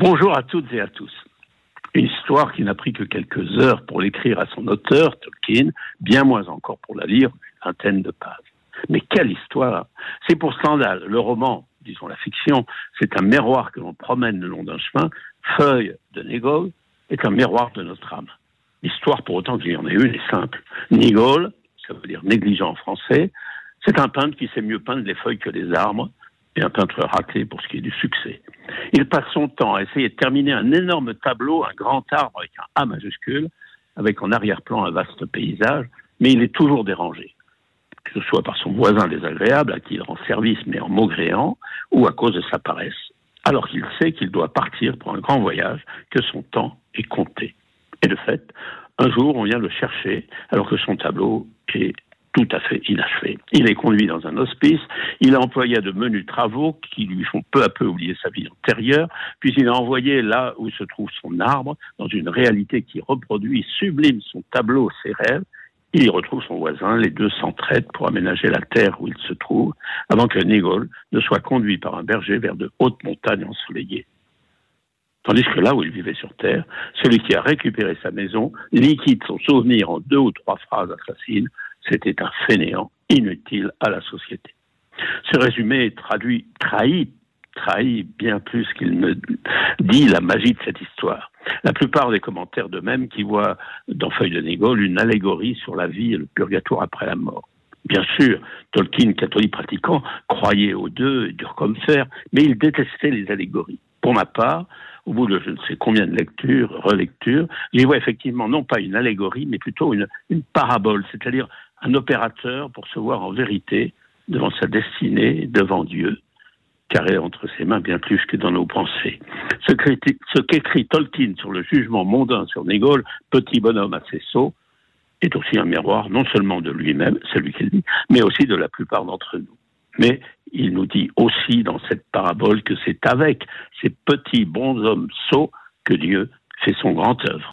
Bonjour à toutes et à tous. Une histoire qui n'a pris que quelques heures pour l'écrire à son auteur, Tolkien, bien moins encore pour la lire, une vingtaine de pages. Mais quelle histoire C'est pour Stendhal, le roman, disons la fiction, c'est un miroir que l'on promène le long d'un chemin. Feuille de Négol est un miroir de notre âme. L'histoire, pour autant qu'il y en ait une, est simple. Négol, ça veut dire négligent en français, c'est un peintre qui sait mieux peindre les feuilles que les arbres, et un peintre raté pour ce qui est du succès. Il passe son temps à essayer de terminer un énorme tableau, un grand arbre avec un A majuscule, avec en arrière-plan un vaste paysage, mais il est toujours dérangé, que ce soit par son voisin désagréable à qui il rend service mais en maugréant, ou à cause de sa paresse, alors qu'il sait qu'il doit partir pour un grand voyage, que son temps est compté. Et de fait, un jour, on vient le chercher alors que son tableau est tout à fait inachevé. Il est conduit dans un hospice, il a employé à de menus travaux qui lui font peu à peu oublier sa vie antérieure, puis il a envoyé là où se trouve son arbre, dans une réalité qui reproduit, sublime son tableau, ses rêves, il y retrouve son voisin, les deux s'entraident pour aménager la terre où il se trouve, avant que Négol ne soit conduit par un berger vers de hautes montagnes ensoleillées. Tandis que là où il vivait sur Terre, celui qui a récupéré sa maison liquide son souvenir en deux ou trois phrases assassines c'était un fainéant inutile à la société. Ce résumé traduit, trahit, trahit bien plus qu'il ne dit la magie de cette histoire. La plupart des commentaires de même qui voient dans Feuille de Négol une allégorie sur la vie et le purgatoire après la mort. Bien sûr, Tolkien, catholique pratiquant, croyait aux deux, dur comme fer, mais il détestait les allégories. Pour ma part, au bout de je ne sais combien de lectures, relectures, j'y vois effectivement non pas une allégorie, mais plutôt une, parabole, c'est-à-dire un opérateur pour se voir en vérité devant sa destinée, devant Dieu, car est entre ses mains bien plus que dans nos pensées. Ce qu'écrit Tolkien sur le jugement mondain sur Négol, petit bonhomme assez sot, est aussi un miroir non seulement de lui-même, c'est lui qui le dit, mais aussi de la plupart d'entre nous. Mais il nous dit aussi dans cette parabole que c'est avec ces petits bons hommes sots que Dieu fait son grand œuvre.